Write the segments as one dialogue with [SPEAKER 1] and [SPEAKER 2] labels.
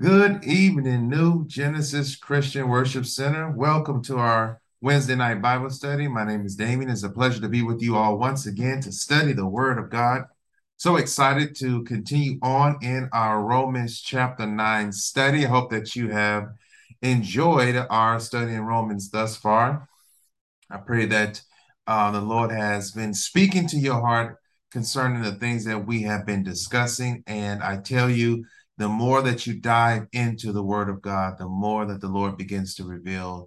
[SPEAKER 1] Good evening, New Genesis Christian Worship Center. Welcome to our Wednesday night Bible study. My name is Damien. It's a pleasure to be with you all once again to study the Word of God. So excited to continue on in our Romans chapter 9 study. I hope that you have enjoyed our study in Romans thus far. I pray that uh, the Lord has been speaking to your heart concerning the things that we have been discussing. And I tell you, the more that you dive into the word of God, the more that the Lord begins to reveal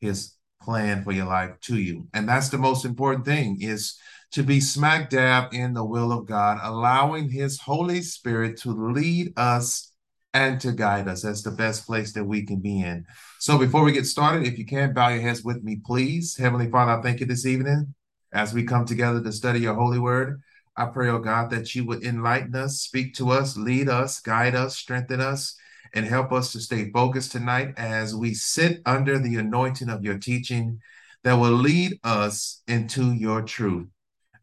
[SPEAKER 1] his plan for your life to you. And that's the most important thing is to be smack dab in the will of God, allowing his Holy Spirit to lead us and to guide us. That's the best place that we can be in. So before we get started, if you can bow your heads with me, please. Heavenly Father, I thank you this evening as we come together to study your holy word. I pray, oh God, that you would enlighten us, speak to us, lead us, guide us, strengthen us, and help us to stay focused tonight as we sit under the anointing of your teaching that will lead us into your truth.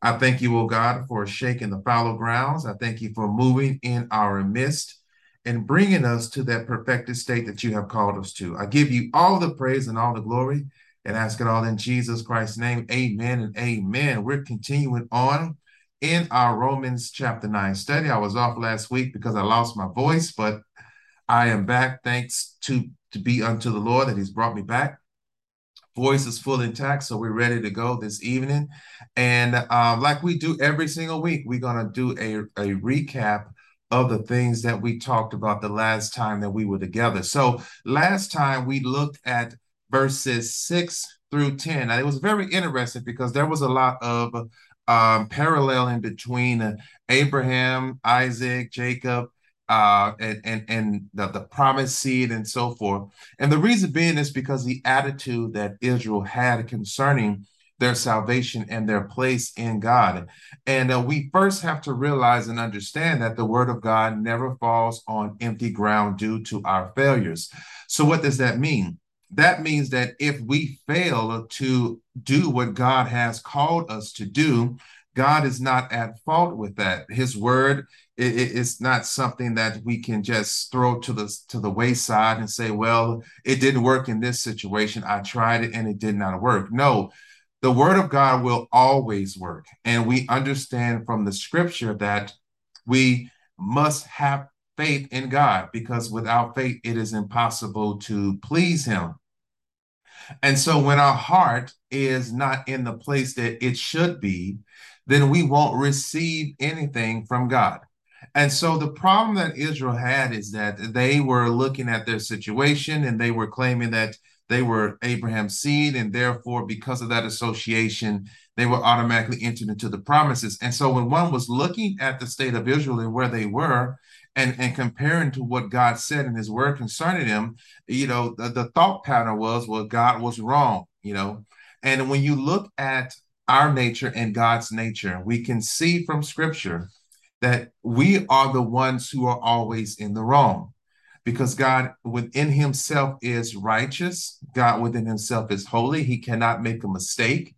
[SPEAKER 1] I thank you, oh God, for shaking the fallow grounds. I thank you for moving in our midst and bringing us to that perfected state that you have called us to. I give you all the praise and all the glory and ask it all in Jesus Christ's name. Amen and amen. We're continuing on in our Romans chapter 9 study. I was off last week because I lost my voice, but I am back thanks to, to be unto the Lord that He's brought me back. Voice is full intact, so we're ready to go this evening. And uh, like we do every single week, we're going to do a, a recap of the things that we talked about the last time that we were together. So last time we looked at verses 6 through 10. Now, it was very interesting because there was a lot of um, paralleling between uh, Abraham, Isaac, Jacob, uh, and and, and the, the promised seed and so forth. And the reason being is because the attitude that Israel had concerning their salvation and their place in God. And uh, we first have to realize and understand that the word of God never falls on empty ground due to our failures. So, what does that mean? that means that if we fail to do what God has called us to do, God is not at fault with that. His word it, it's not something that we can just throw to the to the wayside and say, "Well, it didn't work in this situation. I tried it and it did not work." No, the word of God will always work, and we understand from the scripture that we must have faith in God because without faith, it is impossible to please Him. And so when our heart is not in the place that it should be, then we won't receive anything from God. And so the problem that Israel had is that they were looking at their situation and they were claiming that they were Abraham's seed, and therefore, because of that association, they were automatically entered into the promises. And so, when one was looking at the state of Israel and where they were, and, and comparing to what God said in his word concerning them, you know, the, the thought pattern was, well, God was wrong, you know. And when you look at our nature and God's nature, we can see from scripture that we are the ones who are always in the wrong because God within himself is righteous. God within himself is holy. He cannot make a mistake.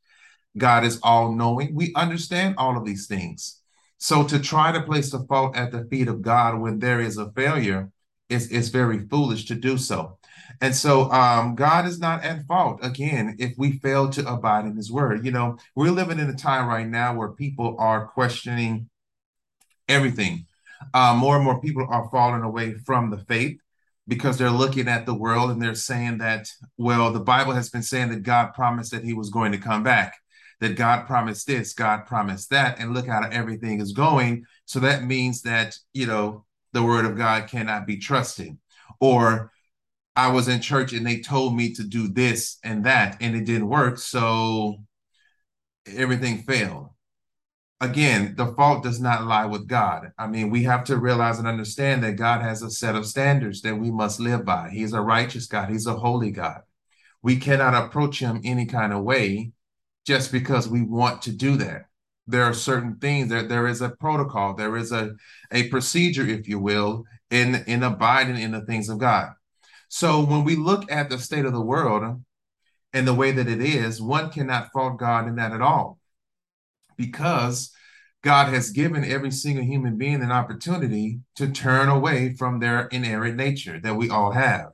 [SPEAKER 1] God is all knowing. We understand all of these things. So to try to place the fault at the feet of God when there is a failure is, is very foolish to do so. And so um, God is not at fault, again, if we fail to abide in his word. You know, we're living in a time right now where people are questioning everything. Uh, more and more people are falling away from the faith because they're looking at the world and they're saying that, well, the Bible has been saying that God promised that he was going to come back that God promised this, God promised that, and look how everything is going. So that means that, you know, the word of God cannot be trusted. Or I was in church and they told me to do this and that, and it didn't work. So everything failed. Again, the fault does not lie with God. I mean, we have to realize and understand that God has a set of standards that we must live by. He's a righteous God, He's a holy God. We cannot approach Him any kind of way just because we want to do that. There are certain things that there is a protocol, there is a, a procedure, if you will, in, in abiding in the things of God. So when we look at the state of the world and the way that it is, one cannot fault God in that at all. Because God has given every single human being an opportunity to turn away from their inerrant nature that we all have.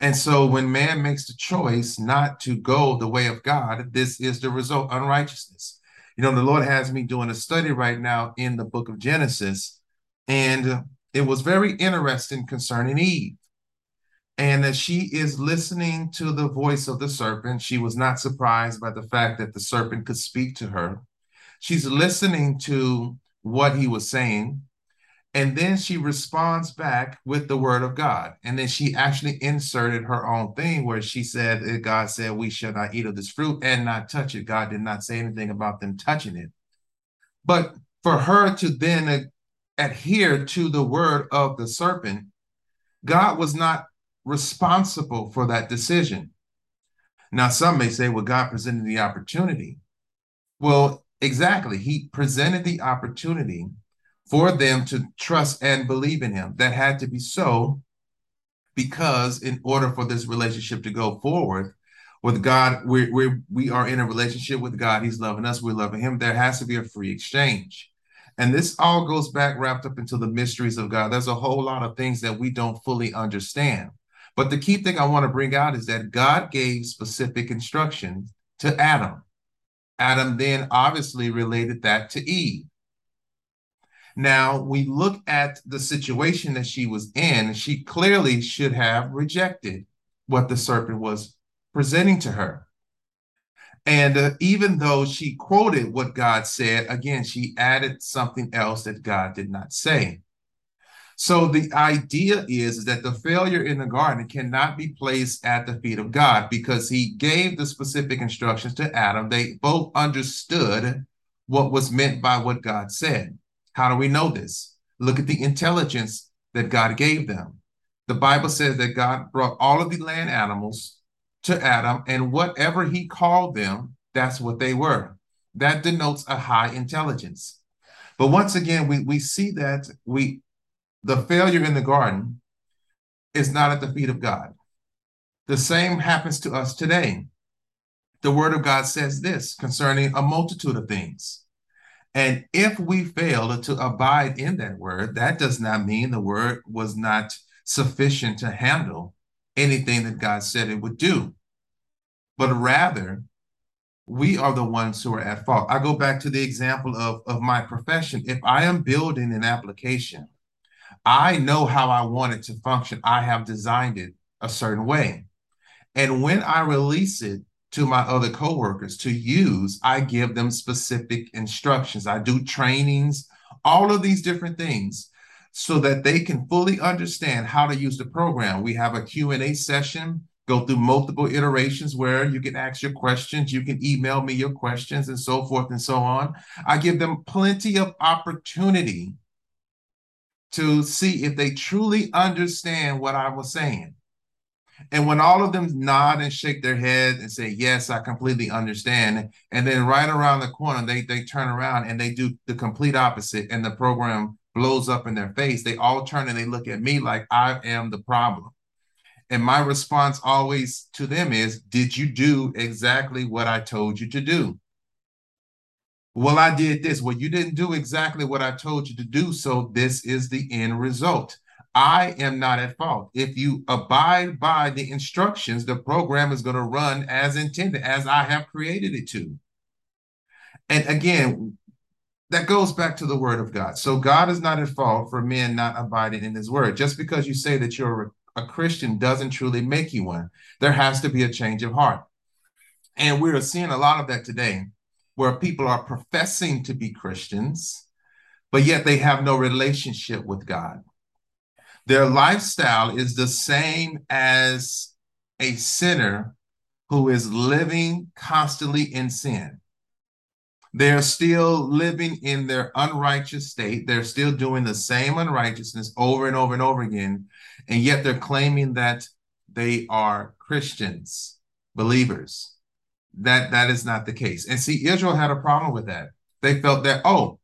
[SPEAKER 1] And so when man makes the choice not to go the way of God, this is the result unrighteousness. You know, the Lord has me doing a study right now in the book of Genesis, and it was very interesting concerning Eve. And that she is listening to the voice of the serpent. She was not surprised by the fact that the serpent could speak to her. She's listening to what he was saying. And then she responds back with the word of God. And then she actually inserted her own thing where she said, God said, We shall not eat of this fruit and not touch it. God did not say anything about them touching it. But for her to then adhere to the word of the serpent, God was not responsible for that decision. Now, some may say, well, God presented the opportunity. Well, exactly. He presented the opportunity for them to trust and believe in him. That had to be so because in order for this relationship to go forward with God, we're, we're, we are in a relationship with God. He's loving us. We're loving him. There has to be a free exchange. And this all goes back wrapped up into the mysteries of God. There's a whole lot of things that we don't fully understand. But the key thing I want to bring out is that God gave specific instructions to Adam. Adam then obviously related that to Eve. Now we look at the situation that she was in, she clearly should have rejected what the serpent was presenting to her. And uh, even though she quoted what God said, again, she added something else that God did not say. So the idea is that the failure in the garden cannot be placed at the feet of God because he gave the specific instructions to Adam. They both understood what was meant by what God said. How do we know this? Look at the intelligence that God gave them. The Bible says that God brought all of the land animals to Adam, and whatever he called them, that's what they were. That denotes a high intelligence. But once again, we, we see that we the failure in the garden is not at the feet of God. The same happens to us today. The word of God says this concerning a multitude of things. And if we fail to abide in that word, that does not mean the word was not sufficient to handle anything that God said it would do, but rather we are the ones who are at fault. I go back to the example of, of my profession. If I am building an application, I know how I want it to function. I have designed it a certain way. And when I release it to my other coworkers to use, I give them specific instructions. I do trainings, all of these different things so that they can fully understand how to use the program. We have a Q&A session, go through multiple iterations where you can ask your questions, you can email me your questions and so forth and so on. I give them plenty of opportunity to see if they truly understand what I was saying. And when all of them nod and shake their head and say, Yes, I completely understand. And then right around the corner, they, they turn around and they do the complete opposite, and the program blows up in their face. They all turn and they look at me like I am the problem. And my response always to them is, Did you do exactly what I told you to do? Well, I did this. Well, you didn't do exactly what I told you to do. So this is the end result. I am not at fault. If you abide by the instructions, the program is going to run as intended, as I have created it to. And again, that goes back to the word of God. So God is not at fault for men not abiding in his word. Just because you say that you're a Christian doesn't truly make you one. There has to be a change of heart. And we're seeing a lot of that today where people are professing to be Christians, but yet they have no relationship with God. Their lifestyle is the same as a sinner who is living constantly in sin. They're still living in their unrighteous state. They're still doing the same unrighteousness over and over and over again. And yet they're claiming that they are Christians, believers that that is not the case. And see, Israel had a problem with that. They felt that, oh,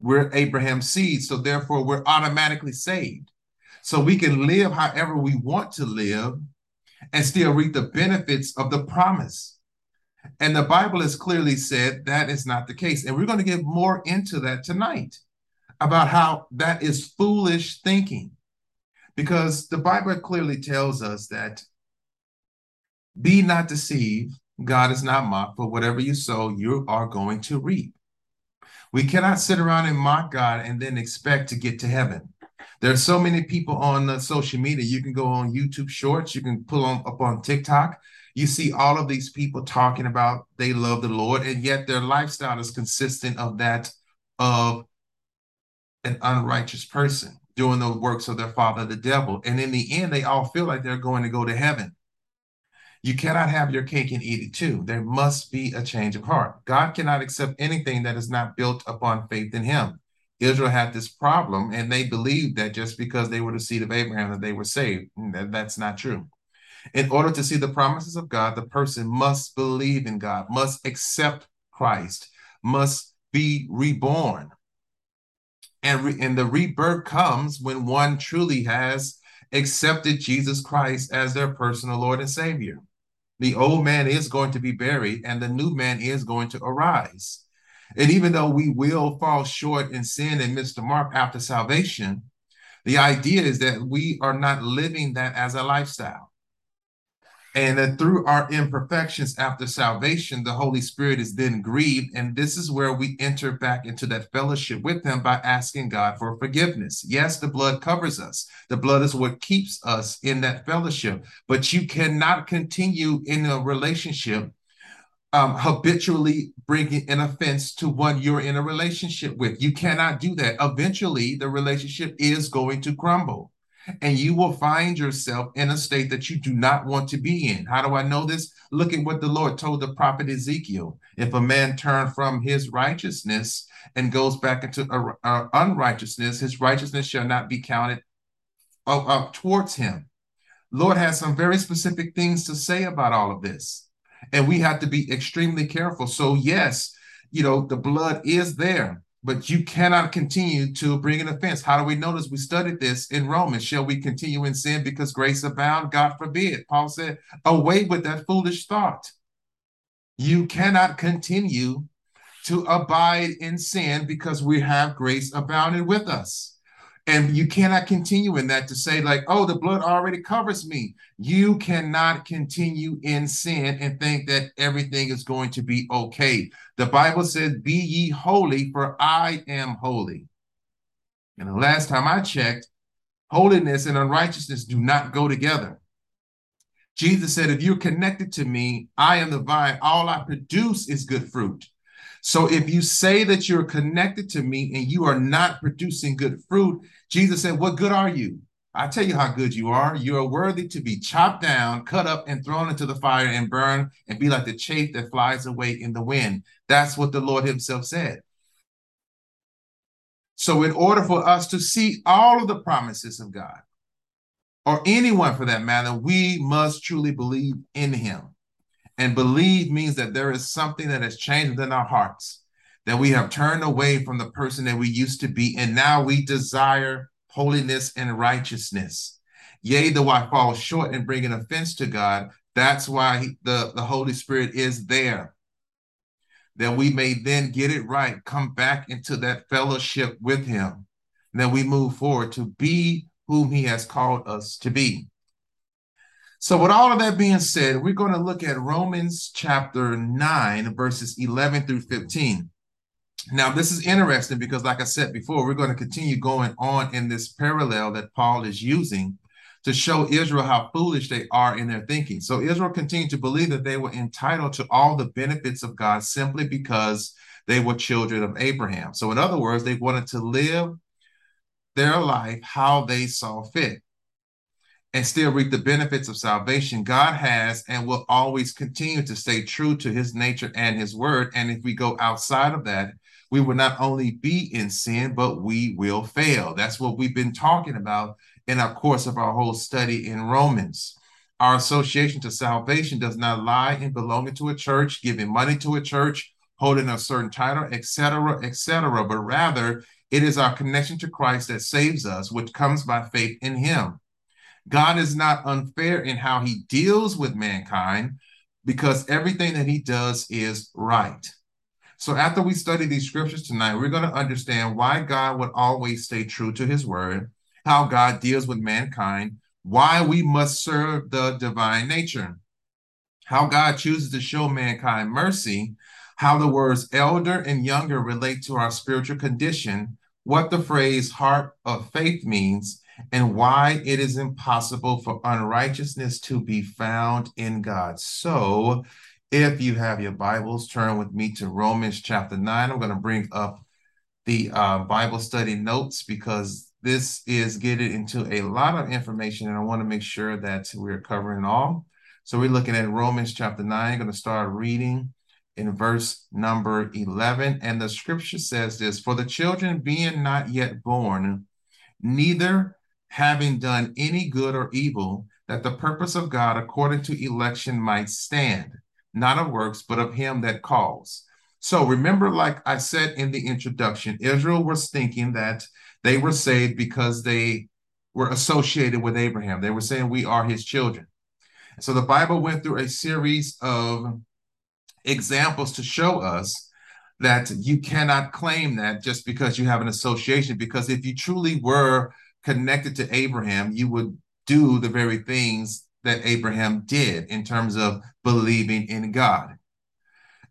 [SPEAKER 1] we're Abraham's seed, so therefore we're automatically saved. So we can live however we want to live and still reap the benefits of the promise. And the Bible has clearly said that is not the case. And we're going to get more into that tonight about how that is foolish thinking. Because the Bible clearly tells us that be not deceived, God is not mocked, for whatever you sow, you are going to reap. We cannot sit around and mock God and then expect to get to heaven. There are so many people on uh, social media. You can go on YouTube Shorts, you can pull on up on TikTok. You see all of these people talking about they love the Lord, and yet their lifestyle is consistent of that of an unrighteous person doing the works of their father, the devil. And in the end, they all feel like they're going to go to heaven. You cannot have your cake and eat it too. There must be a change of heart. God cannot accept anything that is not built upon faith in Him. Israel had this problem, and they believed that just because they were the seed of Abraham, that they were saved. Mm, that's not true. In order to see the promises of God, the person must believe in God, must accept Christ, must be reborn. And, re- and the rebirth comes when one truly has accepted Jesus Christ as their personal Lord and Savior the old man is going to be buried and the new man is going to arise. And even though we will fall short in sin and miss the mark after salvation, the idea is that we are not living that as a lifestyle. And that through our imperfections after salvation, the Holy Spirit is then grieved. And this is where we enter back into that fellowship with Him by asking God for forgiveness. Yes, the blood covers us, the blood is what keeps us in that fellowship. But you cannot continue in a relationship um, habitually bringing an offense to one you're in a relationship with. You cannot do that. Eventually, the relationship is going to crumble and you will find yourself in a state that you do not want to be in. How do I know this? Look at what the Lord told the prophet Ezekiel. If a man turn from his righteousness and goes back into uh, uh, unrighteousness, his righteousness shall not be counted uh, uh, towards him. Lord has some very specific things to say about all of this. And we have to be extremely careful. So, yes, you know, the blood is there but you cannot continue to bring an offense. How do we notice? We studied this in Romans. Shall we continue in sin because grace abound? God forbid. Paul said, away with that foolish thought. You cannot continue to abide in sin because we have grace abounding with us. And you cannot continue in that to say, like, oh, the blood already covers me. You cannot continue in sin and think that everything is going to be okay. The Bible says, Be ye holy, for I am holy. And the last time I checked, holiness and unrighteousness do not go together. Jesus said, If you're connected to me, I am the vine. All I produce is good fruit. So if you say that you're connected to me and you are not producing good fruit, Jesus said, What good are you? I tell you how good you are. You are worthy to be chopped down, cut up, and thrown into the fire and burned and be like the chaff that flies away in the wind. That's what the Lord Himself said. So, in order for us to see all of the promises of God, or anyone for that matter, we must truly believe in Him. And believe means that there is something that has changed within our hearts, that we have turned away from the person that we used to be, and now we desire holiness and righteousness. Yea, though I fall short and bring an offense to God, that's why he, the, the Holy Spirit is there. That we may then get it right, come back into that fellowship with Him. And then we move forward to be whom He has called us to be. So, with all of that being said, we're going to look at Romans chapter 9, verses 11 through 15. Now, this is interesting because, like I said before, we're going to continue going on in this parallel that Paul is using to show Israel how foolish they are in their thinking. So, Israel continued to believe that they were entitled to all the benefits of God simply because they were children of Abraham. So, in other words, they wanted to live their life how they saw fit and still reap the benefits of salvation, God has and will always continue to stay true to his nature and his word. And if we go outside of that, we will not only be in sin, but we will fail. That's what we've been talking about in our course of our whole study in Romans. Our association to salvation does not lie in belonging to a church, giving money to a church, holding a certain title, etc., etc., but rather it is our connection to Christ that saves us, which comes by faith in him. God is not unfair in how he deals with mankind, because everything that he does is right. So after we study these scriptures tonight, we're going to understand why God would always stay true to his word, how God deals with mankind, why we must serve the divine nature, how God chooses to show mankind mercy, how the words elder and younger relate to our spiritual condition, what the phrase heart of faith means, and why it is impossible for unrighteousness to be found in God. So, if you have your Bibles, turn with me to Romans chapter 9. I'm going to bring up the uh, Bible study notes because this is getting into a lot of information, and I want to make sure that we're covering all. So, we're looking at Romans chapter 9. I'm going to start reading in verse number 11. And the scripture says this For the children being not yet born, neither having done any good or evil, that the purpose of God according to election might stand not of works, but of him that calls. So remember, like I said in the introduction, Israel was thinking that they were saved because they were associated with Abraham. They were saying, We are his children. So the Bible went through a series of examples to show us that you cannot claim that just because you have an association. Because if you truly were connected to Abraham, you would do the very things that Abraham did in terms of believing in God.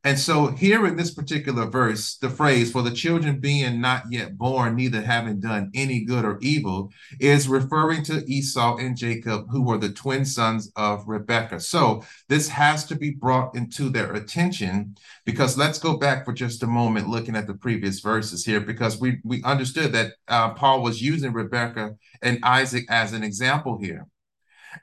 [SPEAKER 1] And so, here in this particular verse, the phrase, for the children being not yet born, neither having done any good or evil, is referring to Esau and Jacob, who were the twin sons of Rebekah. So, this has to be brought into their attention because let's go back for just a moment looking at the previous verses here, because we, we understood that uh, Paul was using Rebekah and Isaac as an example here.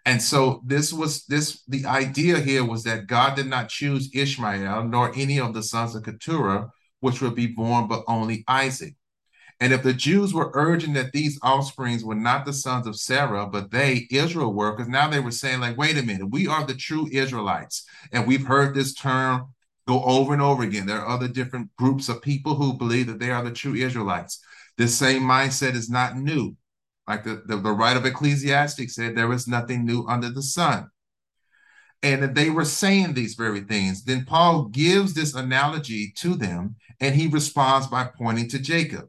[SPEAKER 1] And so this was this the idea here was that God did not choose Ishmael nor any of the sons of Keturah, which would be born, but only Isaac. And if the Jews were urging that these offsprings were not the sons of Sarah, but they, Israel, were, because now they were saying, like, wait a minute, we are the true Israelites. And we've heard this term go over and over again. There are other different groups of people who believe that they are the true Israelites. This same mindset is not new. Like the, the, the of Ecclesiastes said, there is nothing new under the sun. And they were saying these very things. Then Paul gives this analogy to them, and he responds by pointing to Jacob.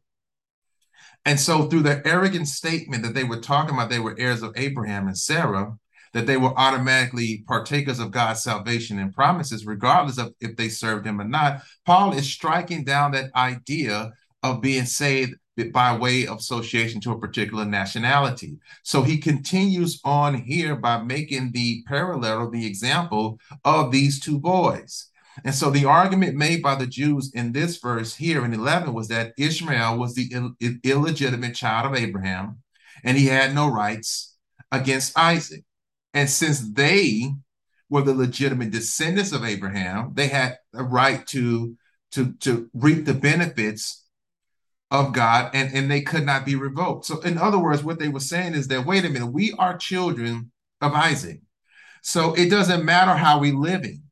[SPEAKER 1] And so, through the arrogant statement that they were talking about, they were heirs of Abraham and Sarah, that they were automatically partakers of God's salvation and promises, regardless of if they served him or not. Paul is striking down that idea of being saved by way of association to a particular nationality. So he continues on here by making the parallel, the example of these two boys. And so the argument made by the Jews in this verse here in 11 was that Ishmael was the Ill- illegitimate child of Abraham and he had no rights against Isaac. And since they were the legitimate descendants of Abraham, they had a right to, to, to reap the benefits of God and, and they could not be revoked. So, in other words, what they were saying is that, wait a minute, we are children of Isaac. So it doesn't matter how we living.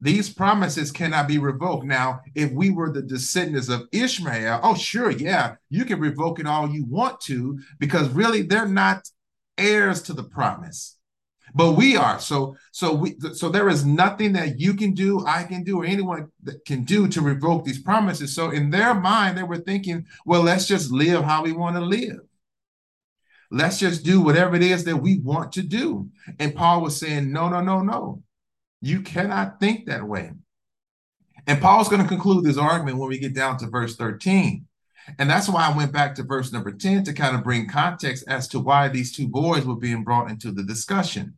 [SPEAKER 1] These promises cannot be revoked. Now, if we were the descendants of Ishmael, oh, sure, yeah, you can revoke it all you want to, because really they're not heirs to the promise but we are. So so we so there is nothing that you can do i can do or anyone that can do to revoke these promises. So in their mind they were thinking well let's just live how we want to live. Let's just do whatever it is that we want to do. And paul was saying no no no no. You cannot think that way. And paul's going to conclude this argument when we get down to verse 13 and that's why I went back to verse number 10 to kind of bring context as to why these two boys were being brought into the discussion.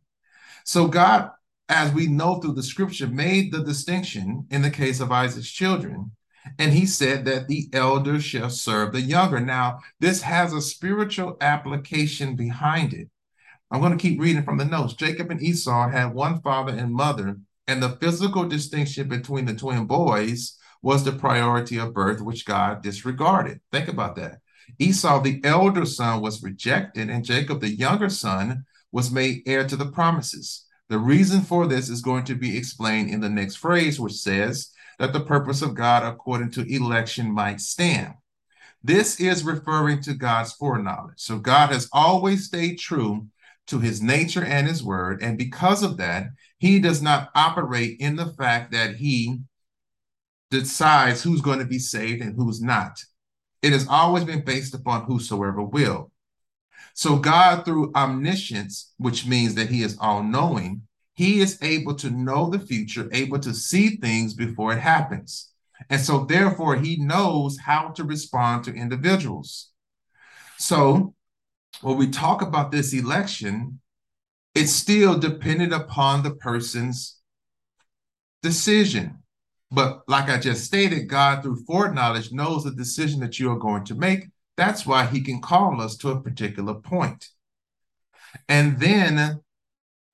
[SPEAKER 1] So God, as we know through the scripture, made the distinction in the case of Isaac's children. And he said that the elder shall serve the younger. Now, this has a spiritual application behind it. I'm going to keep reading from the notes. Jacob and Esau had one father and mother, and the physical distinction between the twin boys was the priority of birth, which God disregarded. Think about that. Esau, the elder son, was rejected, and Jacob, the younger son, was made heir to the promises. The reason for this is going to be explained in the next phrase, which says that the purpose of God according to election might stand. This is referring to God's foreknowledge. So God has always stayed true to his nature and his word. And because of that, he does not operate in the fact that he decides who's going to be saved and who's not. It has always been based upon whosoever will. So, God, through omniscience, which means that he is all knowing, he is able to know the future, able to see things before it happens. And so, therefore, he knows how to respond to individuals. So, when we talk about this election, it's still dependent upon the person's decision. But like I just stated, God, through foreknowledge, knows the decision that you are going to make. That's why he can call us to a particular point. And then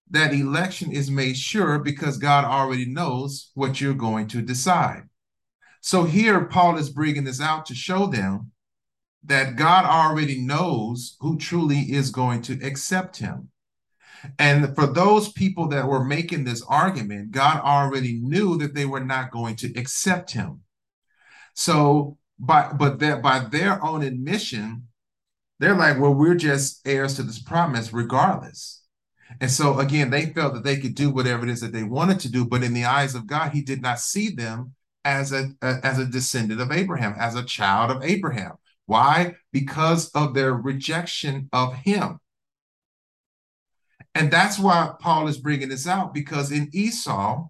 [SPEAKER 1] that election is made sure because God already knows what you're going to decide. So here, Paul is bringing this out to show them that God already knows who truly is going to accept him. And for those people that were making this argument, God already knew that they were not going to accept him. So, by, but that by their own admission, they're like, well, we're just heirs to this promise regardless. And so again, they felt that they could do whatever it is that they wanted to do, but in the eyes of God, he did not see them as a, a as a descendant of Abraham, as a child of Abraham. Why? Because of their rejection of him. And that's why Paul is bringing this out because in Esau,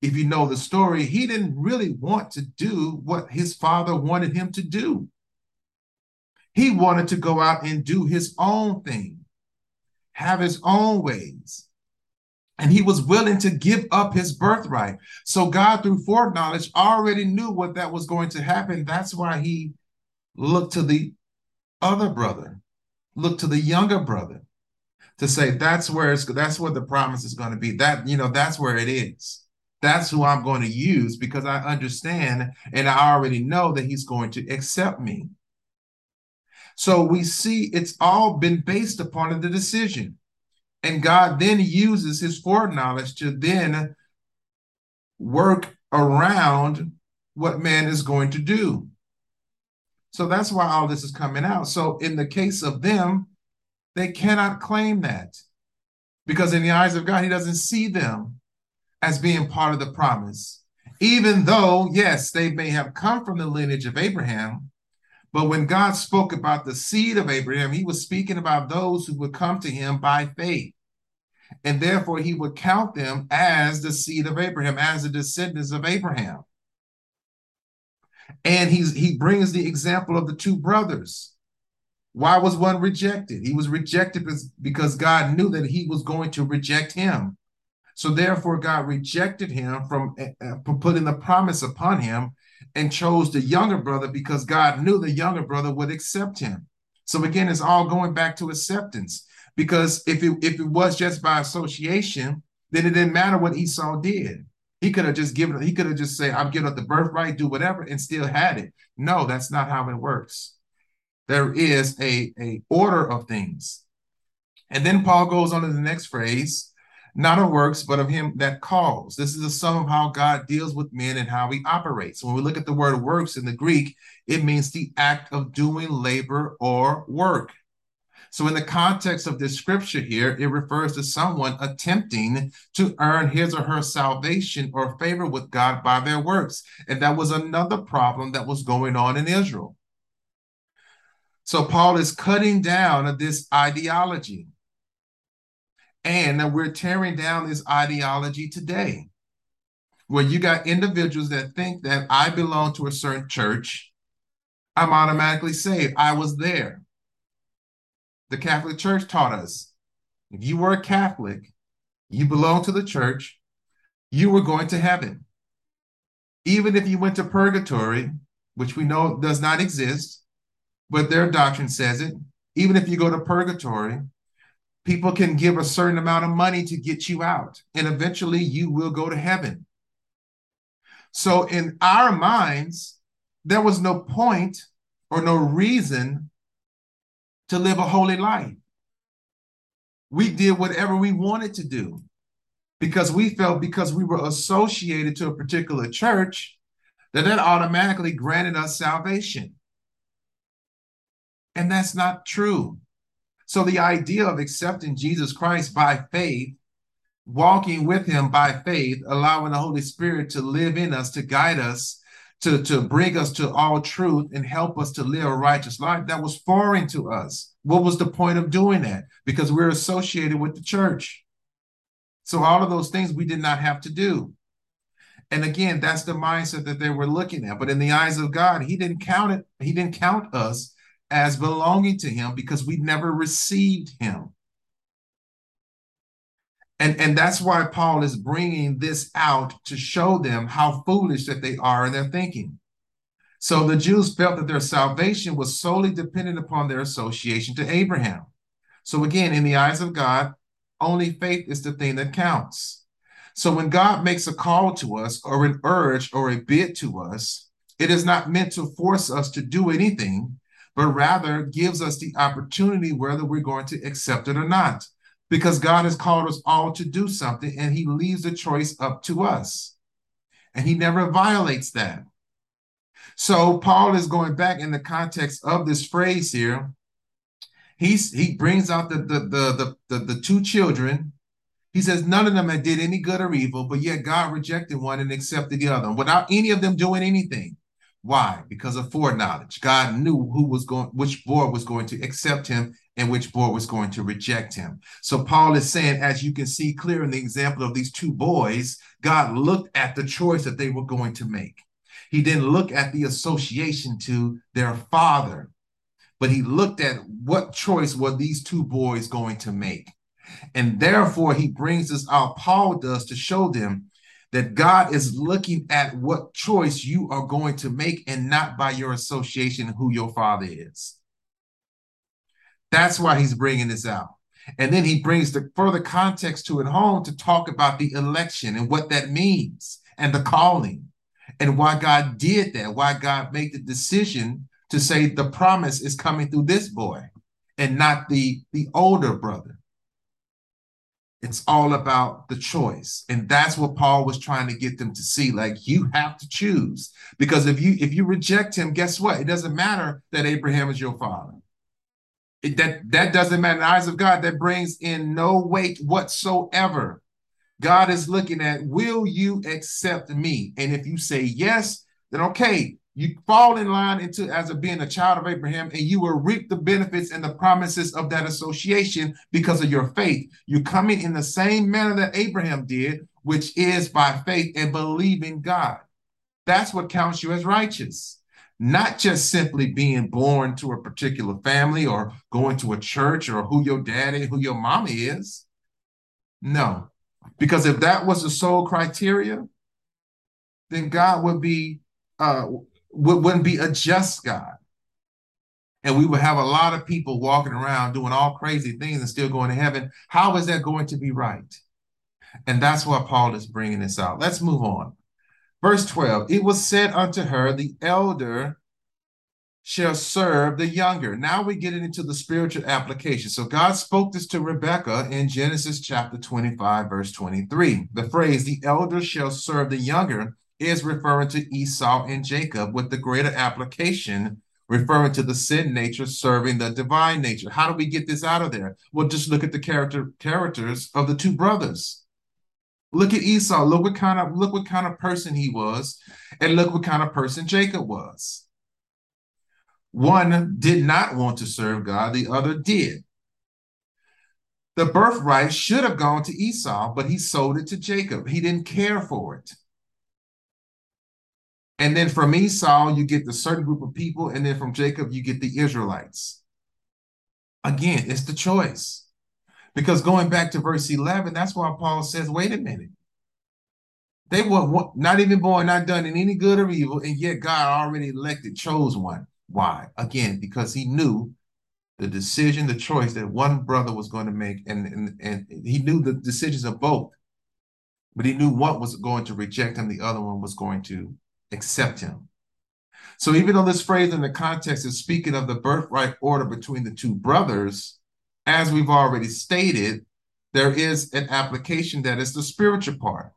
[SPEAKER 1] if you know the story, he didn't really want to do what his father wanted him to do. He wanted to go out and do his own thing, have his own ways. And he was willing to give up his birthright. So God, through foreknowledge, already knew what that was going to happen. That's why he looked to the other brother, looked to the younger brother to say that's where it's that's where the promise is going to be. That you know, that's where it is. That's who I'm going to use because I understand and I already know that he's going to accept me. So we see it's all been based upon the decision. And God then uses his foreknowledge to then work around what man is going to do. So that's why all this is coming out. So in the case of them, they cannot claim that because in the eyes of God, He doesn't see them as being part of the promise. Even though, yes, they may have come from the lineage of Abraham, but when God spoke about the seed of Abraham, He was speaking about those who would come to Him by faith. And therefore, He would count them as the seed of Abraham, as the descendants of Abraham. And he's he brings the example of the two brothers. Why was one rejected? He was rejected because God knew that he was going to reject him. So therefore, God rejected him from uh, putting the promise upon him and chose the younger brother because God knew the younger brother would accept him. So again, it's all going back to acceptance. Because if it, if it was just by association, then it didn't matter what Esau did. He could have just given, he could have just said, I'm giving up the birthright, do whatever, and still had it. No, that's not how it works. There is a, a order of things. And then Paul goes on to the next phrase, not of works, but of him that calls. This is a sum of how God deals with men and how he operates. When we look at the word works in the Greek, it means the act of doing labor or work. So, in the context of this scripture here, it refers to someone attempting to earn his or her salvation or favor with God by their works. And that was another problem that was going on in Israel. So, Paul is cutting down this ideology. And that we're tearing down this ideology today, where you got individuals that think that I belong to a certain church, I'm automatically saved. I was there the Catholic Church taught us if you were a Catholic, you belonged to the church, you were going to heaven. Even if you went to purgatory, which we know does not exist, but their doctrine says it, even if you go to purgatory, people can give a certain amount of money to get you out, and eventually you will go to heaven. So, in our minds, there was no point or no reason to live a holy life. We did whatever we wanted to do because we felt because we were associated to a particular church that that automatically granted us salvation. And that's not true. So the idea of accepting Jesus Christ by faith, walking with him by faith, allowing the Holy Spirit to live in us, to guide us, to, to bring us to all truth and help us to live a righteous life, that was foreign to us. What was the point of doing that? Because we're associated with the church. So all of those things we did not have to do. And again, that's the mindset that they were looking at. But in the eyes of God, He didn't count it, He didn't count us as belonging to Him because we never received Him. And, and that's why Paul is bringing this out to show them how foolish that they are in their thinking. So the Jews felt that their salvation was solely dependent upon their association to Abraham. So again, in the eyes of God, only faith is the thing that counts. So when God makes a call to us or an urge or a bid to us, it is not meant to force us to do anything, but rather gives us the opportunity whether we're going to accept it or not. Because God has called us all to do something and he leaves the choice up to us. And he never violates that. So Paul is going back in the context of this phrase here. He's he brings out the the the the, the, the two children he says none of them had did any good or evil, but yet God rejected one and accepted the other without any of them doing anything. Why? Because of foreknowledge. God knew who was going, which board was going to accept him and which board was going to reject him. So Paul is saying, as you can see clear in the example of these two boys, God looked at the choice that they were going to make. He didn't look at the association to their father, but he looked at what choice were these two boys going to make. And therefore, he brings us out, Paul does, to show them that God is looking at what choice you are going to make and not by your association who your father is. That's why he's bringing this out. And then he brings the further context to it home to talk about the election and what that means and the calling and why God did that, why God made the decision to say the promise is coming through this boy and not the, the older brother. It's all about the choice. And that's what Paul was trying to get them to see. Like you have to choose. Because if you if you reject him, guess what? It doesn't matter that Abraham is your father. It, that that doesn't matter in the eyes of God. That brings in no weight whatsoever. God is looking at, will you accept me? And if you say yes, then okay, you fall in line into as a being a child of Abraham, and you will reap the benefits and the promises of that association because of your faith. You're coming in the same manner that Abraham did, which is by faith and believing God. That's what counts you as righteous. Not just simply being born to a particular family or going to a church or who your daddy, who your mommy is. No, because if that was the sole criteria, then God would be uh, wouldn't be a just God. And we would have a lot of people walking around doing all crazy things and still going to heaven. How is that going to be right? And that's why Paul is bringing this out. Let's move on. Verse 12 It was said unto her, The elder shall serve the younger. Now we get into the spiritual application. So God spoke this to Rebekah in Genesis chapter 25, verse 23. The phrase, The elder shall serve the younger, is referring to Esau and Jacob, with the greater application referring to the sin nature serving the divine nature. How do we get this out of there? Well, just look at the character characters of the two brothers. Look at Esau. Look what kind of look what kind of person he was, and look what kind of person Jacob was. One did not want to serve God, the other did. The birthright should have gone to Esau, but he sold it to Jacob. He didn't care for it. And then from Esau, you get the certain group of people. And then from Jacob, you get the Israelites. Again, it's the choice. Because going back to verse 11, that's why Paul says, wait a minute. They were not even born, not done in any good or evil, and yet God already elected, chose one. Why? Again, because he knew the decision, the choice that one brother was going to make, and, and, and he knew the decisions of both. But he knew what was going to reject him, the other one was going to accept him. So even though this phrase in the context is speaking of the birthright order between the two brothers, as we've already stated, there is an application that is the spiritual part.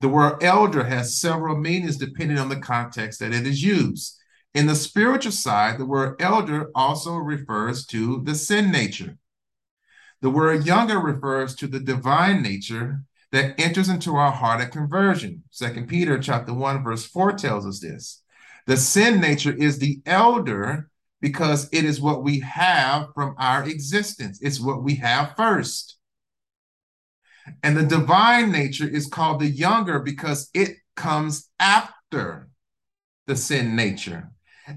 [SPEAKER 1] The word elder has several meanings depending on the context that it is used. In the spiritual side, the word elder also refers to the sin nature. The word younger refers to the divine nature that enters into our heart at conversion. Second Peter chapter 1 verse 4 tells us this. The sin nature is the elder because it is what we have from our existence. It's what we have first. And the divine nature is called the younger because it comes after the sin nature.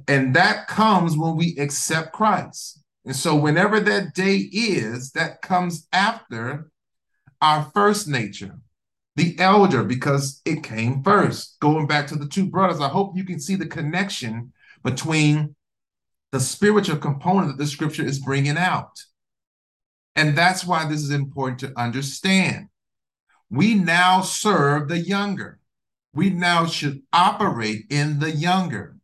[SPEAKER 1] And that comes when we accept Christ. And so, whenever that day is, that comes after our first nature, the elder, because it came first. Going back to the two brothers, I hope you can see the connection between the spiritual component that the scripture is bringing out. And that's why this is important to understand. We now serve the younger. We now should operate in the younger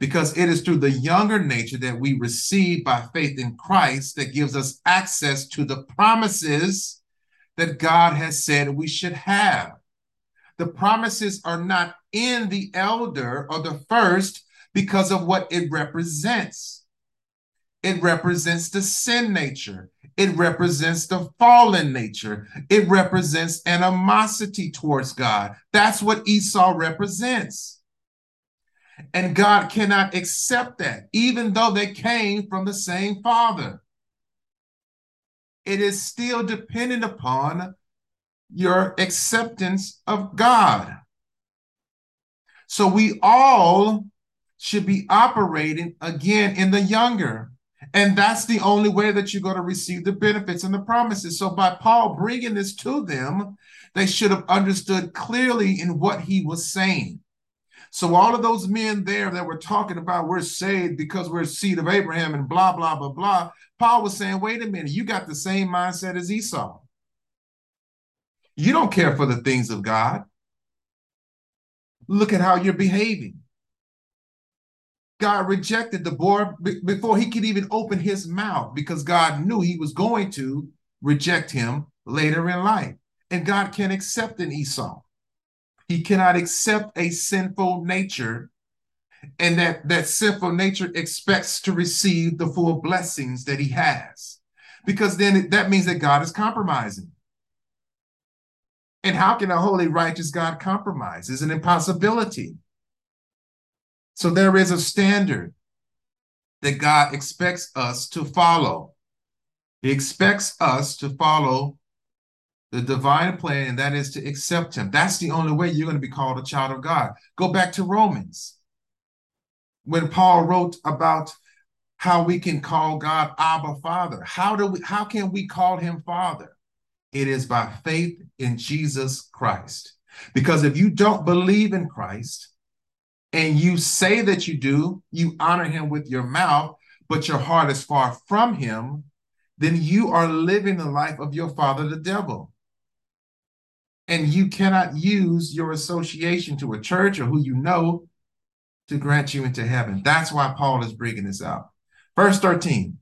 [SPEAKER 1] because it is through the younger nature that we receive by faith in Christ that gives us access to the promises that God has said we should have. The promises are not in the elder or the first because of what it represents. It represents the sin nature. It represents the fallen nature. It represents animosity towards God. That's what Esau represents. And God cannot accept that, even though they came from the same father. It is still dependent upon your acceptance of God. So we all should be operating again in the younger. And that's the only way that you're going to receive the benefits and the promises. So by Paul bringing this to them, they should have understood clearly in what he was saying. So all of those men there that were talking about we're saved because we're seed of Abraham and blah blah blah blah, Paul was saying, wait a minute, you got the same mindset as Esau. You don't care for the things of God. Look at how you're behaving. God rejected the boy before he could even open his mouth because God knew he was going to reject him later in life. And God can accept an Esau. He cannot accept a sinful nature, and that that sinful nature expects to receive the full blessings that he has, because then that means that God is compromising. And how can a holy, righteous God compromise? Is an impossibility. So there is a standard that God expects us to follow. He expects us to follow the divine plan, and that is to accept him. That's the only way you're going to be called a child of God. Go back to Romans. When Paul wrote about how we can call God Abba Father. How do we how can we call him Father? It is by faith in Jesus Christ. Because if you don't believe in Christ and you say that you do, you honor him with your mouth, but your heart is far from him, then you are living the life of your father, the devil and you cannot use your association to a church or who you know to grant you into heaven. That's why Paul is bringing this out. Verse 13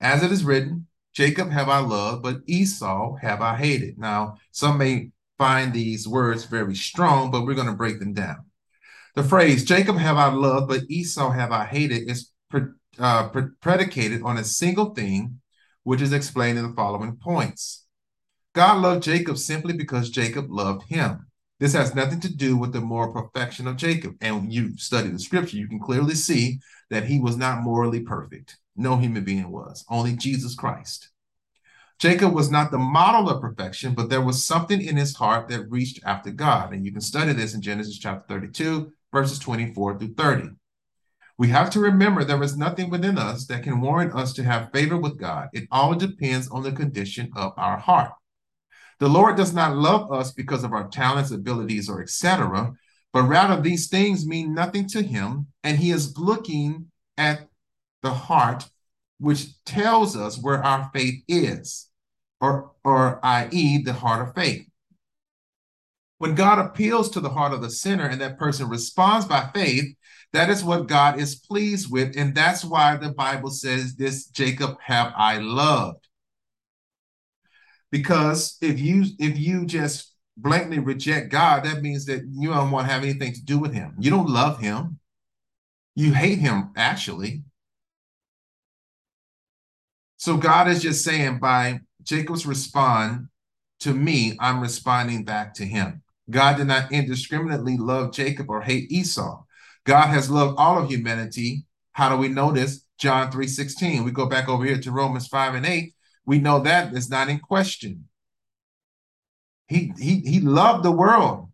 [SPEAKER 1] As it is written, Jacob have I loved, but Esau have I hated. Now, some may find these words very strong, but we're going to break them down. The phrase, Jacob have I loved, but Esau have I hated, is pre- uh, pre- predicated on a single thing, which is explained in the following points. God loved Jacob simply because Jacob loved him. This has nothing to do with the moral perfection of Jacob. And when you study the scripture, you can clearly see that he was not morally perfect. No human being was, only Jesus Christ. Jacob was not the model of perfection, but there was something in his heart that reached after God. And you can study this in Genesis chapter 32, verses 24 through 30. We have to remember there is nothing within us that can warrant us to have favor with God. It all depends on the condition of our heart. The Lord does not love us because of our talents, abilities, or etc., but rather these things mean nothing to him, and he is looking at the heart, which tells us where our faith is, or, or i.e., the heart of faith. When God appeals to the heart of the sinner and that person responds by faith, that is what God is pleased with. And that's why the Bible says, This Jacob have I loved because if you if you just blankly reject God, that means that you don't want to have anything to do with him. You don't love him. You hate him, actually. So God is just saying by Jacob's respond to me, I'm responding back to him. God did not indiscriminately love Jacob or hate Esau. God has loved all of humanity. How do we know this? John 3 16. We go back over here to Romans 5 and 8. We know that is not in question. He, he, he loved the world.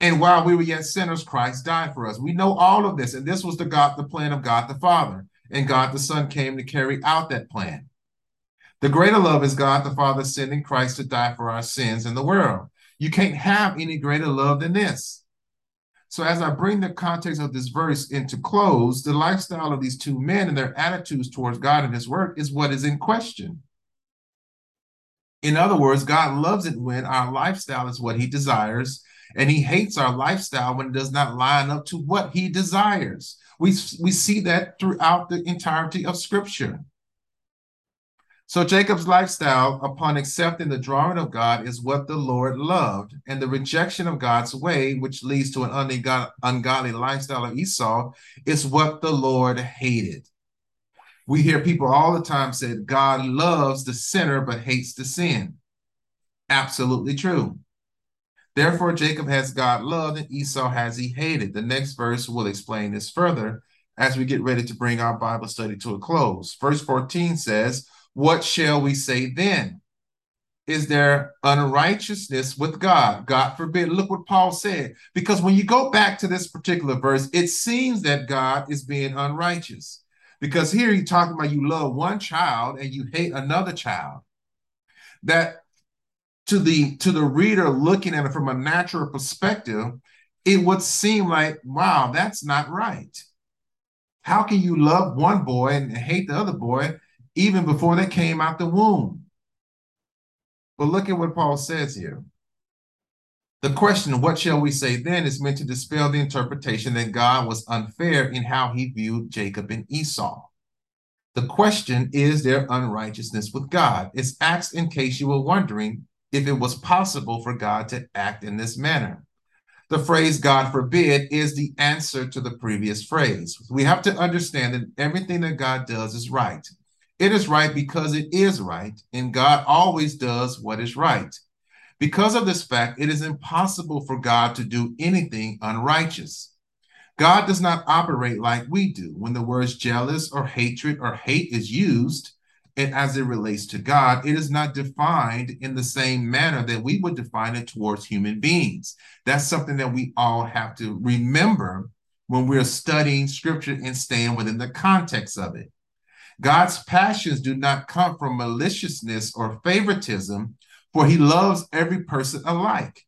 [SPEAKER 1] And while we were yet sinners, Christ died for us. We know all of this. And this was the God, the plan of God the Father. And God the Son came to carry out that plan. The greater love is God the Father sending Christ to die for our sins in the world. You can't have any greater love than this. So, as I bring the context of this verse into close, the lifestyle of these two men and their attitudes towards God and His work is what is in question. In other words, God loves it when our lifestyle is what He desires, and He hates our lifestyle when it does not line up to what He desires. We, we see that throughout the entirety of Scripture. So Jacob's lifestyle, upon accepting the drawing of God, is what the Lord loved, and the rejection of God's way, which leads to an ungodly lifestyle of Esau, is what the Lord hated. We hear people all the time say God loves the sinner but hates the sin. Absolutely true. Therefore, Jacob has God loved and Esau has he hated. The next verse will explain this further as we get ready to bring our Bible study to a close. Verse 14 says, what shall we say then? Is there unrighteousness with God? God forbid. Look what Paul said. Because when you go back to this particular verse, it seems that God is being unrighteous. Because here he's talking about you love one child and you hate another child. That to the to the reader looking at it from a natural perspective, it would seem like, wow, that's not right. How can you love one boy and hate the other boy? even before they came out the womb. But look at what Paul says here. The question, what shall we say then, is meant to dispel the interpretation that God was unfair in how he viewed Jacob and Esau. The question, is there unrighteousness with God? It's asked in case you were wondering if it was possible for God to act in this manner. The phrase God forbid is the answer to the previous phrase. We have to understand that everything that God does is right. It is right because it is right, and God always does what is right. Because of this fact, it is impossible for God to do anything unrighteous. God does not operate like we do. When the words jealous or hatred or hate is used, and as it relates to God, it is not defined in the same manner that we would define it towards human beings. That's something that we all have to remember when we're studying scripture and staying within the context of it. God's passions do not come from maliciousness or favoritism, for he loves every person alike.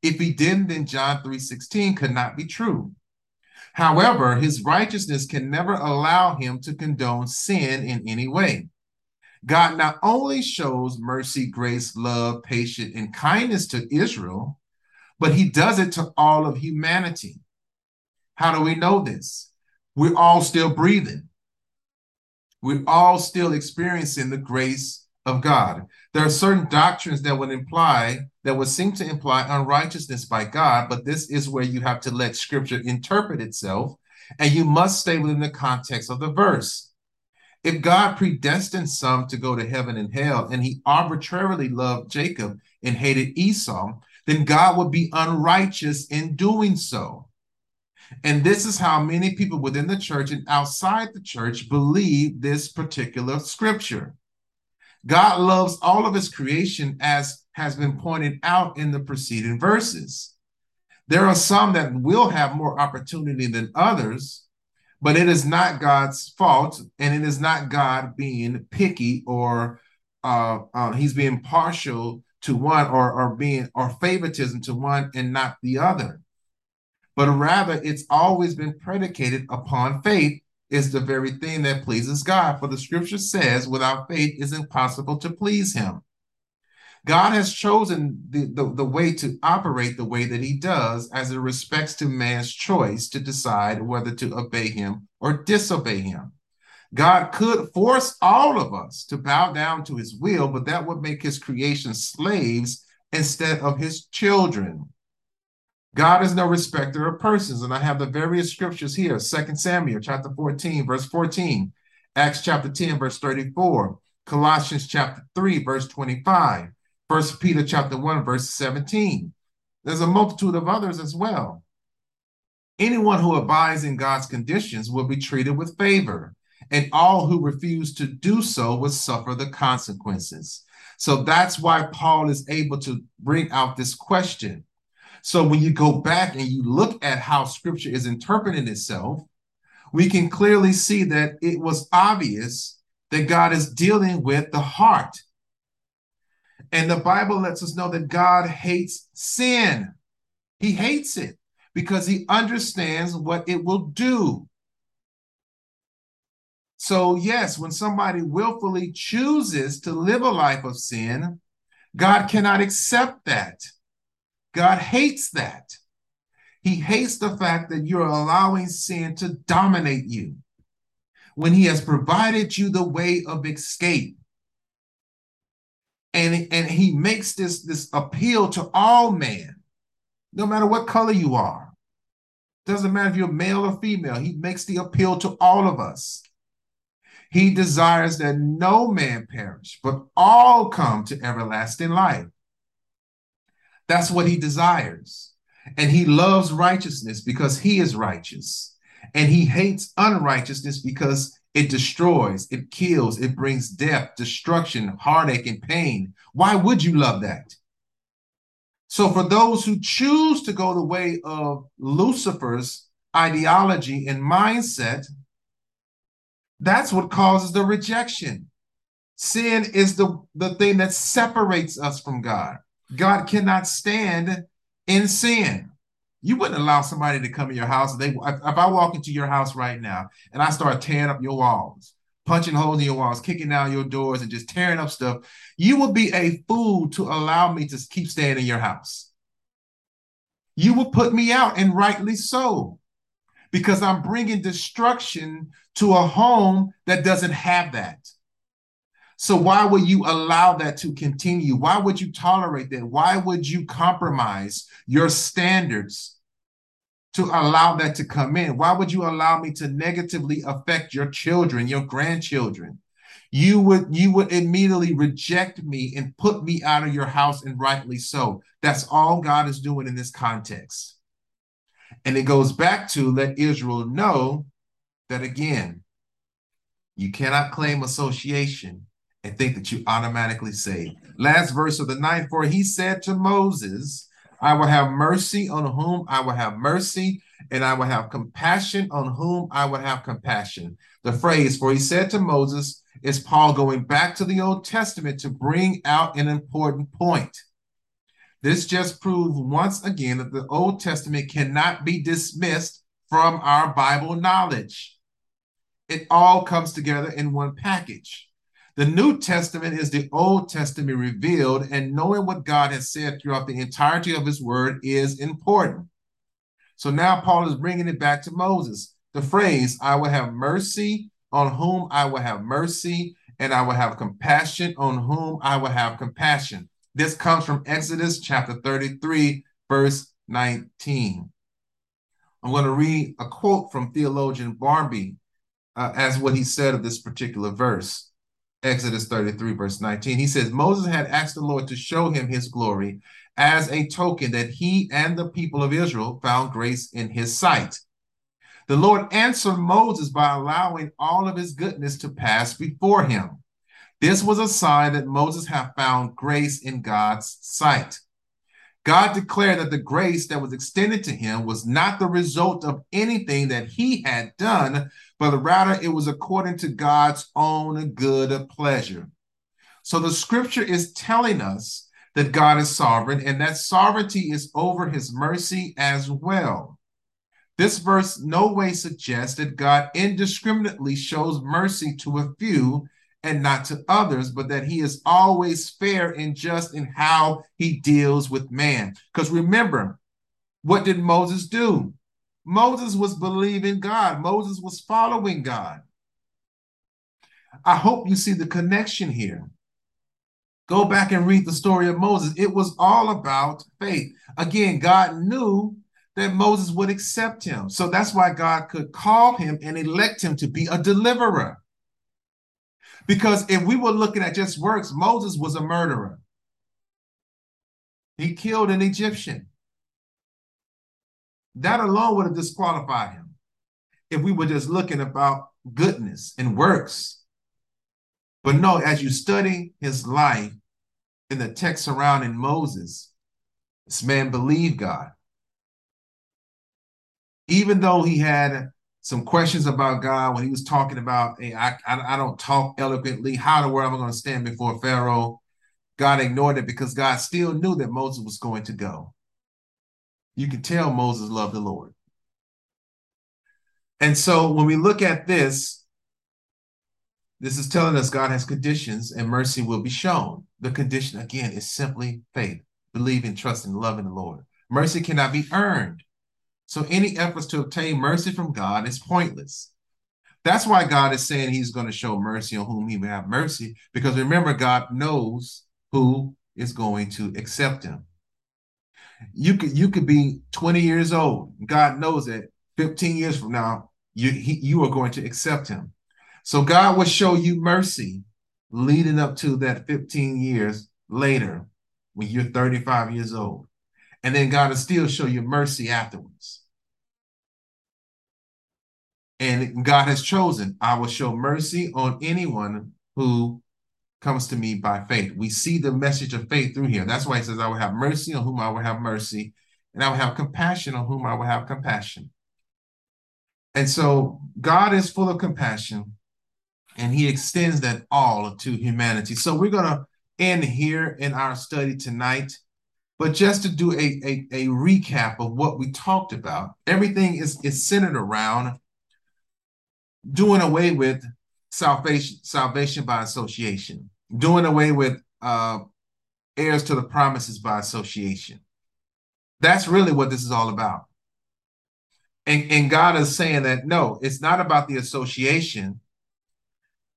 [SPEAKER 1] If he didn't, then John 3:16 could not be true. However, his righteousness can never allow him to condone sin in any way. God not only shows mercy, grace, love, patience, and kindness to Israel, but he does it to all of humanity. How do we know this? We're all still breathing we're all still experiencing the grace of God. There are certain doctrines that would imply, that would seem to imply unrighteousness by God, but this is where you have to let scripture interpret itself, and you must stay within the context of the verse. If God predestined some to go to heaven and hell, and he arbitrarily loved Jacob and hated Esau, then God would be unrighteous in doing so. And this is how many people within the church and outside the church believe this particular scripture. God loves all of his creation, as has been pointed out in the preceding verses. There are some that will have more opportunity than others, but it is not God's fault, and it is not God being picky or uh, uh, he's being partial to one or, or being or favoritism to one and not the other but rather it's always been predicated upon faith is the very thing that pleases God. For the scripture says, without faith is impossible to please him. God has chosen the, the, the, way to operate the way that he does as it respects to man's choice to decide whether to obey him or disobey him. God could force all of us to bow down to his will, but that would make his creation slaves instead of his children. God is no respecter of persons. And I have the various scriptures here Second Samuel chapter 14, verse 14, Acts chapter 10, verse 34, Colossians chapter 3, verse 25, First Peter chapter 1, verse 17. There's a multitude of others as well. Anyone who abides in God's conditions will be treated with favor, and all who refuse to do so will suffer the consequences. So that's why Paul is able to bring out this question. So when you go back and you look at how scripture is interpreting itself, we can clearly see that it was obvious that God is dealing with the heart. And the Bible lets us know that God hates sin. He hates it because he understands what it will do. So, yes, when somebody willfully chooses to live a life of sin, God cannot accept that. God hates that. He hates the fact that you're allowing sin to dominate you when He has provided you the way of escape. And, and He makes this, this appeal to all man, no matter what color you are. Doesn't matter if you're male or female, He makes the appeal to all of us. He desires that no man perish, but all come to everlasting life. That's what he desires. And he loves righteousness because he is righteous. And he hates unrighteousness because it destroys, it kills, it brings death, destruction, heartache, and pain. Why would you love that? So, for those who choose to go the way of Lucifer's ideology and mindset, that's what causes the rejection. Sin is the, the thing that separates us from God. God cannot stand in sin. You wouldn't allow somebody to come in your house. They, if, I walk into your house right now and I start tearing up your walls, punching holes in your walls, kicking down your doors, and just tearing up stuff, you would be a fool to allow me to keep staying in your house. You will put me out, and rightly so because I'm bringing destruction to a home that doesn't have that. So, why would you allow that to continue? Why would you tolerate that? Why would you compromise your standards to allow that to come in? Why would you allow me to negatively affect your children, your grandchildren? You would you would immediately reject me and put me out of your house, and rightly so. That's all God is doing in this context. And it goes back to let Israel know that again, you cannot claim association and think that you automatically saved. Last verse of the ninth, for he said to Moses, I will have mercy on whom I will have mercy, and I will have compassion on whom I will have compassion. The phrase, for he said to Moses, is Paul going back to the Old Testament to bring out an important point. This just proves once again that the Old Testament cannot be dismissed from our Bible knowledge. It all comes together in one package. The New Testament is the Old Testament revealed, and knowing what God has said throughout the entirety of his word is important. So now Paul is bringing it back to Moses. The phrase, I will have mercy on whom I will have mercy, and I will have compassion on whom I will have compassion. This comes from Exodus chapter 33, verse 19. I'm going to read a quote from theologian Barmby uh, as what he said of this particular verse. Exodus 33, verse 19. He says, Moses had asked the Lord to show him his glory as a token that he and the people of Israel found grace in his sight. The Lord answered Moses by allowing all of his goodness to pass before him. This was a sign that Moses had found grace in God's sight. God declared that the grace that was extended to him was not the result of anything that he had done, but rather it was according to God's own good pleasure. So the scripture is telling us that God is sovereign and that sovereignty is over his mercy as well. This verse no way suggests that God indiscriminately shows mercy to a few and not to others, but that he is always fair and just in how he deals with man. Because remember, what did Moses do? Moses was believing God, Moses was following God. I hope you see the connection here. Go back and read the story of Moses. It was all about faith. Again, God knew that Moses would accept him. So that's why God could call him and elect him to be a deliverer. Because if we were looking at just works, Moses was a murderer. He killed an Egyptian. That alone would have disqualified him if we were just looking about goodness and works. But no, as you study his life in the text surrounding Moses, this man believed God. Even though he had some questions about God when he was talking about, hey, I, I, I don't talk eloquently. How the world am I going to stand before Pharaoh? God ignored it because God still knew that Moses was going to go. You can tell Moses loved the Lord. And so when we look at this, this is telling us God has conditions and mercy will be shown. The condition, again, is simply faith, believing, trusting, loving the Lord. Mercy cannot be earned. So any efforts to obtain mercy from God is pointless. That's why God is saying he's going to show mercy on whom he will have mercy, because remember, God knows who is going to accept him. You could you could be 20 years old. God knows that 15 years from now, you he, you are going to accept him. So God will show you mercy leading up to that 15 years later when you're 35 years old. And then God will still show you mercy afterwards. And God has chosen, I will show mercy on anyone who comes to me by faith. We see the message of faith through here. That's why he says, I will have mercy on whom I will have mercy, and I will have compassion on whom I will have compassion. And so God is full of compassion, and he extends that all to humanity. So we're going to end here in our study tonight. But just to do a, a, a, recap of what we talked about, everything is, is centered around doing away with salvation, salvation by association, doing away with uh, heirs to the promises by association. That's really what this is all about. And, and God is saying that no, it's not about the association,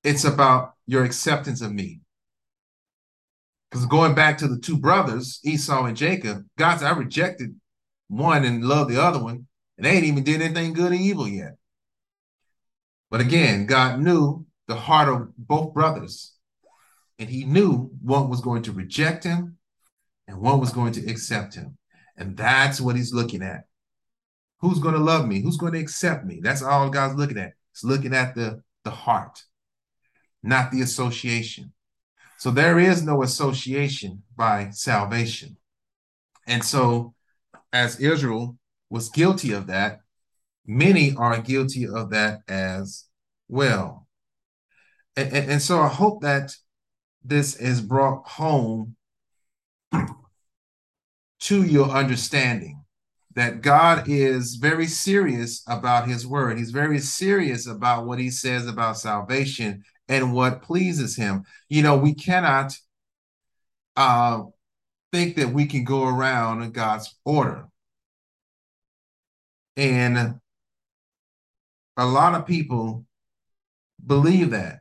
[SPEAKER 1] it's about your acceptance of me. Because going back to the two brothers, Esau and Jacob, God said, I rejected one and loved the other one, and they ain't even did anything good or evil yet. But again, God knew the heart of both brothers, and he knew one was going to reject him and one was going to accept him. And that's what he's looking at. Who's going to love me? Who's going to accept me? That's all God's looking at. He's looking at the, the heart, not the association. So there is no association by salvation. And so, as Israel was guilty of that, many are guilty of that as well. And, and, so I hope that this is brought home to your understanding that God is very serious about his word. He's very serious about what he says about salvation and what pleases him. You know, we cannot uh, think that we can go around God's order. And a lot of people believe that.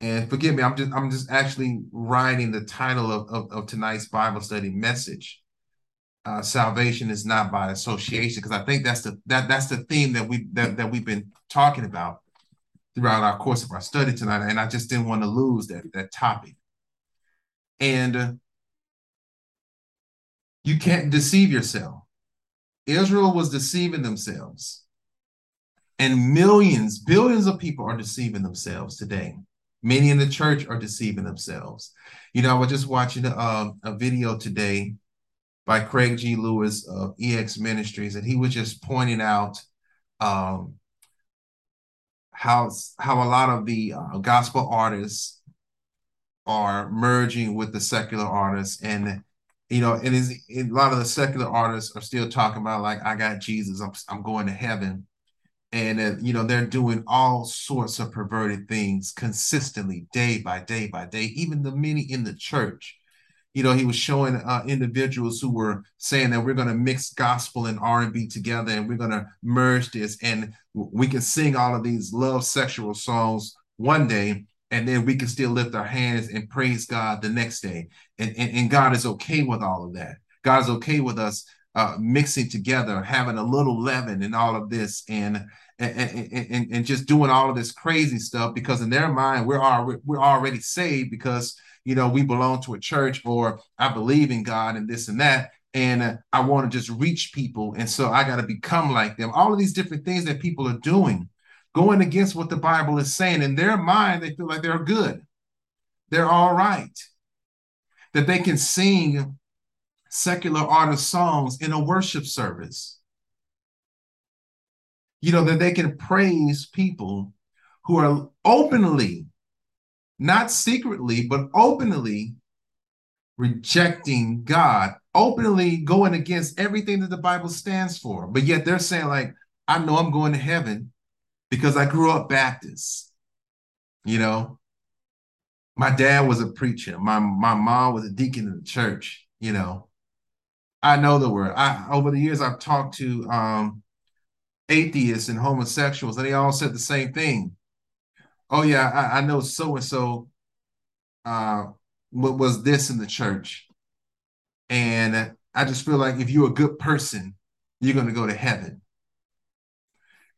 [SPEAKER 1] And forgive me, I'm just I'm just actually writing the title of, of, of tonight's Bible study message. Uh, salvation is not by association, because I think that's the that that's the theme that we that, that we've been talking about throughout our course of our study tonight, and I just didn't want to lose that that topic. And uh, you can't deceive yourself. Israel was deceiving themselves, and millions, billions of people are deceiving themselves today. Many in the church are deceiving themselves. You know, I was just watching a, uh, a video today by Craig G. Lewis of EX Ministries, and he was just pointing out um, how how a lot of the uh, gospel artists are merging with the secular artists and you know is a lot of the secular artists are still talking about like i got jesus i'm, I'm going to heaven and uh, you know they're doing all sorts of perverted things consistently day by day by day even the many in the church. You know he was showing uh, individuals who were saying that we're going to mix gospel and r&b together and we're going to merge this and we can sing all of these love sexual songs one day and then we can still lift our hands and praise god the next day. And, and, and god is okay with all of that. God is okay with us uh, mixing together, having a little leaven and all of this, and and, and and just doing all of this crazy stuff because in their mind we're already we're already saved because you know we belong to a church or I believe in God and this and that, and uh, I want to just reach people, and so I got to become like them. All of these different things that people are doing, going against what the Bible is saying. In their mind, they feel like they're good, they're all right, that they can sing secular artist songs in a worship service. You know, that they can praise people who are openly, not secretly, but openly rejecting God, openly going against everything that the Bible stands for. But yet they're saying, like, I know I'm going to heaven because I grew up Baptist. You know, my dad was a preacher. My my mom was a deacon in the church. You know, I know the word. I over the years I've talked to um, atheists and homosexuals, and they all said the same thing. Oh yeah, I, I know so and so. What was this in the church? And I just feel like if you're a good person, you're going to go to heaven.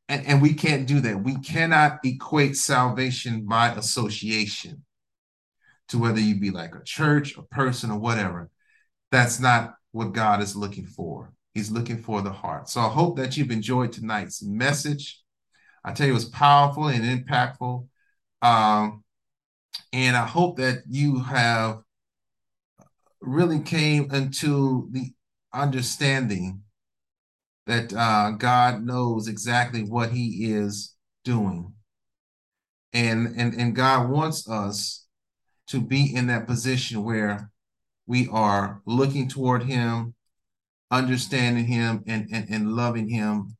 [SPEAKER 1] And, and we can't do that. We cannot equate salvation by association to whether you be like a church, a person, or whatever. That's not what God is looking for. He's looking for the heart. So I hope that you've enjoyed tonight's message. I tell you, it was powerful and impactful. Um, and I hope that you have really came into the understanding that uh, God knows exactly what He is doing, and and and God wants us to be in that position where we are looking toward him, understanding him, and, and, and loving him,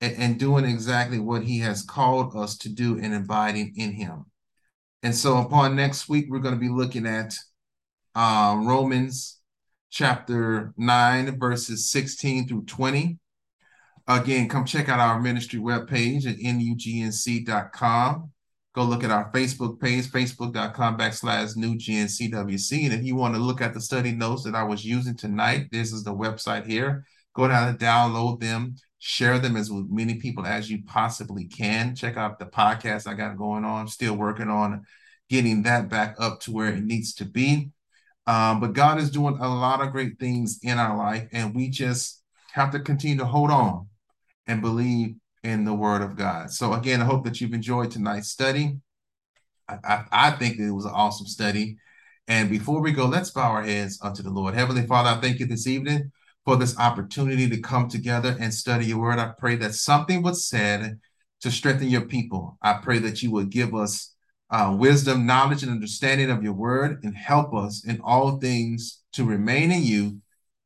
[SPEAKER 1] and, and doing exactly what he has called us to do and abiding in him. And so, upon next week, we're going to be looking at uh, Romans chapter 9, verses 16 through 20. Again, come check out our ministry webpage at nugnc.com go look at our Facebook page, facebook.com backslash new GNCWC. And if you want to look at the study notes that I was using tonight, this is the website here. Go down and download them, share them as with many people as you possibly can. Check out the podcast I got going on. Still working on getting that back up to where it needs to be. Um, but God is doing a lot of great things in our life, and we just have to continue to hold on and believe in the Word of God. So again, I hope that you've enjoyed tonight's study. I, I, I think it was an awesome study. And before we go, let's bow our heads unto the Lord. Heavenly Father, I thank you this evening for this opportunity to come together and study your word. I pray that something was said to strengthen your people. I pray that you would give us uh, wisdom, knowledge, and understanding of your word and help us in all things to remain in you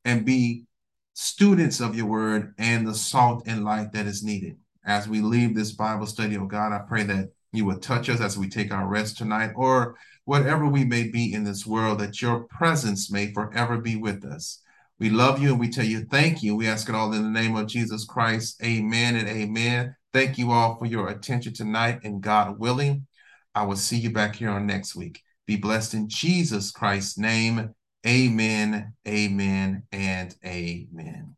[SPEAKER 1] and be students of your word and the salt and light that is needed as we leave this Bible study, oh God, I pray that you would touch us as we take our rest tonight, or whatever we may be in this world, that your presence may forever be with us. We love you and we tell you thank you. We ask it all in the name of Jesus Christ. Amen and amen. Thank you all for your attention tonight, and God willing, I will see you back here on next week. Be blessed in Jesus Christ's name. Amen, amen, and amen.